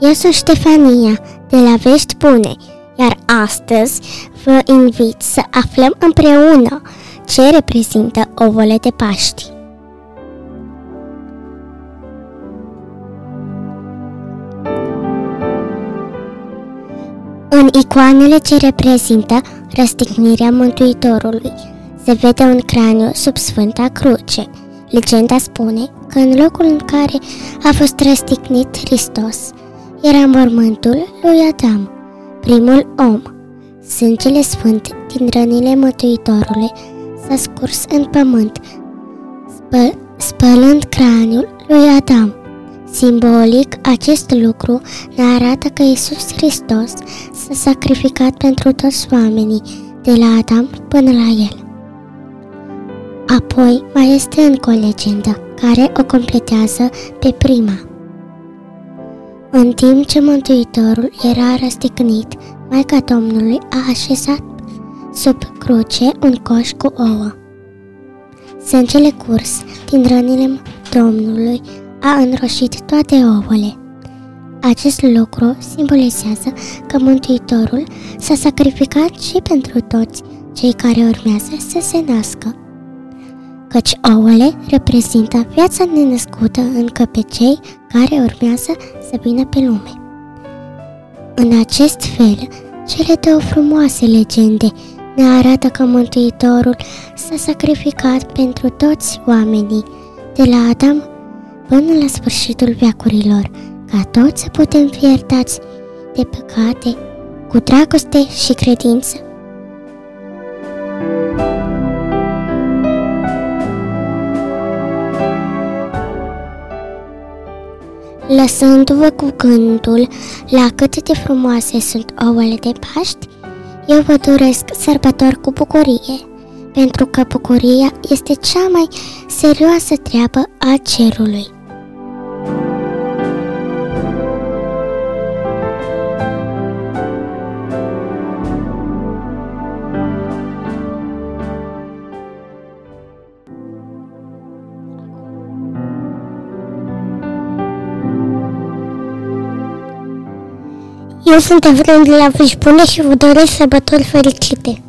Eu sunt Ștefania, de la Vești Bune, iar astăzi vă invit să aflăm împreună ce reprezintă ovole de Paști. În icoanele ce reprezintă răstignirea Mântuitorului se vede un craniu sub Sfânta Cruce. Legenda spune că în locul în care a fost răstignit Hristos era mormântul lui Adam, primul om. Sângele sfânt din rănile Mântuitorului s-a scurs în pământ, spă- spălând craniul lui Adam. Simbolic, acest lucru ne arată că Isus Hristos s-a sacrificat pentru toți oamenii, de la Adam până la El. Apoi mai este încă o legendă care o completează pe prima. În timp ce Mântuitorul era răstignit, Maica Domnului a așezat sub cruce un coș cu ouă. Sângele curs din rănile Domnului a înroșit toate ouăle. Acest lucru simbolizează că Mântuitorul s-a sacrificat și pentru toți cei care urmează să se nască. Căci ouăle reprezintă viața nenăscută încă pe cei care urmează să vină pe lume. În acest fel, cele două frumoase legende ne arată că Mântuitorul s-a sacrificat pentru toți oamenii, de la Adam până la sfârșitul veacurilor, ca toți să putem fi iertați de păcate cu dragoste și credință. Lăsându-vă cu gândul la cât de frumoase sunt ouăle de Paști, eu vă doresc sărbători cu bucurie, pentru că bucuria este cea mai serioasă treabă a cerului. Eu sunt Efrem de la Vișbune și vă doresc sărbători fericite.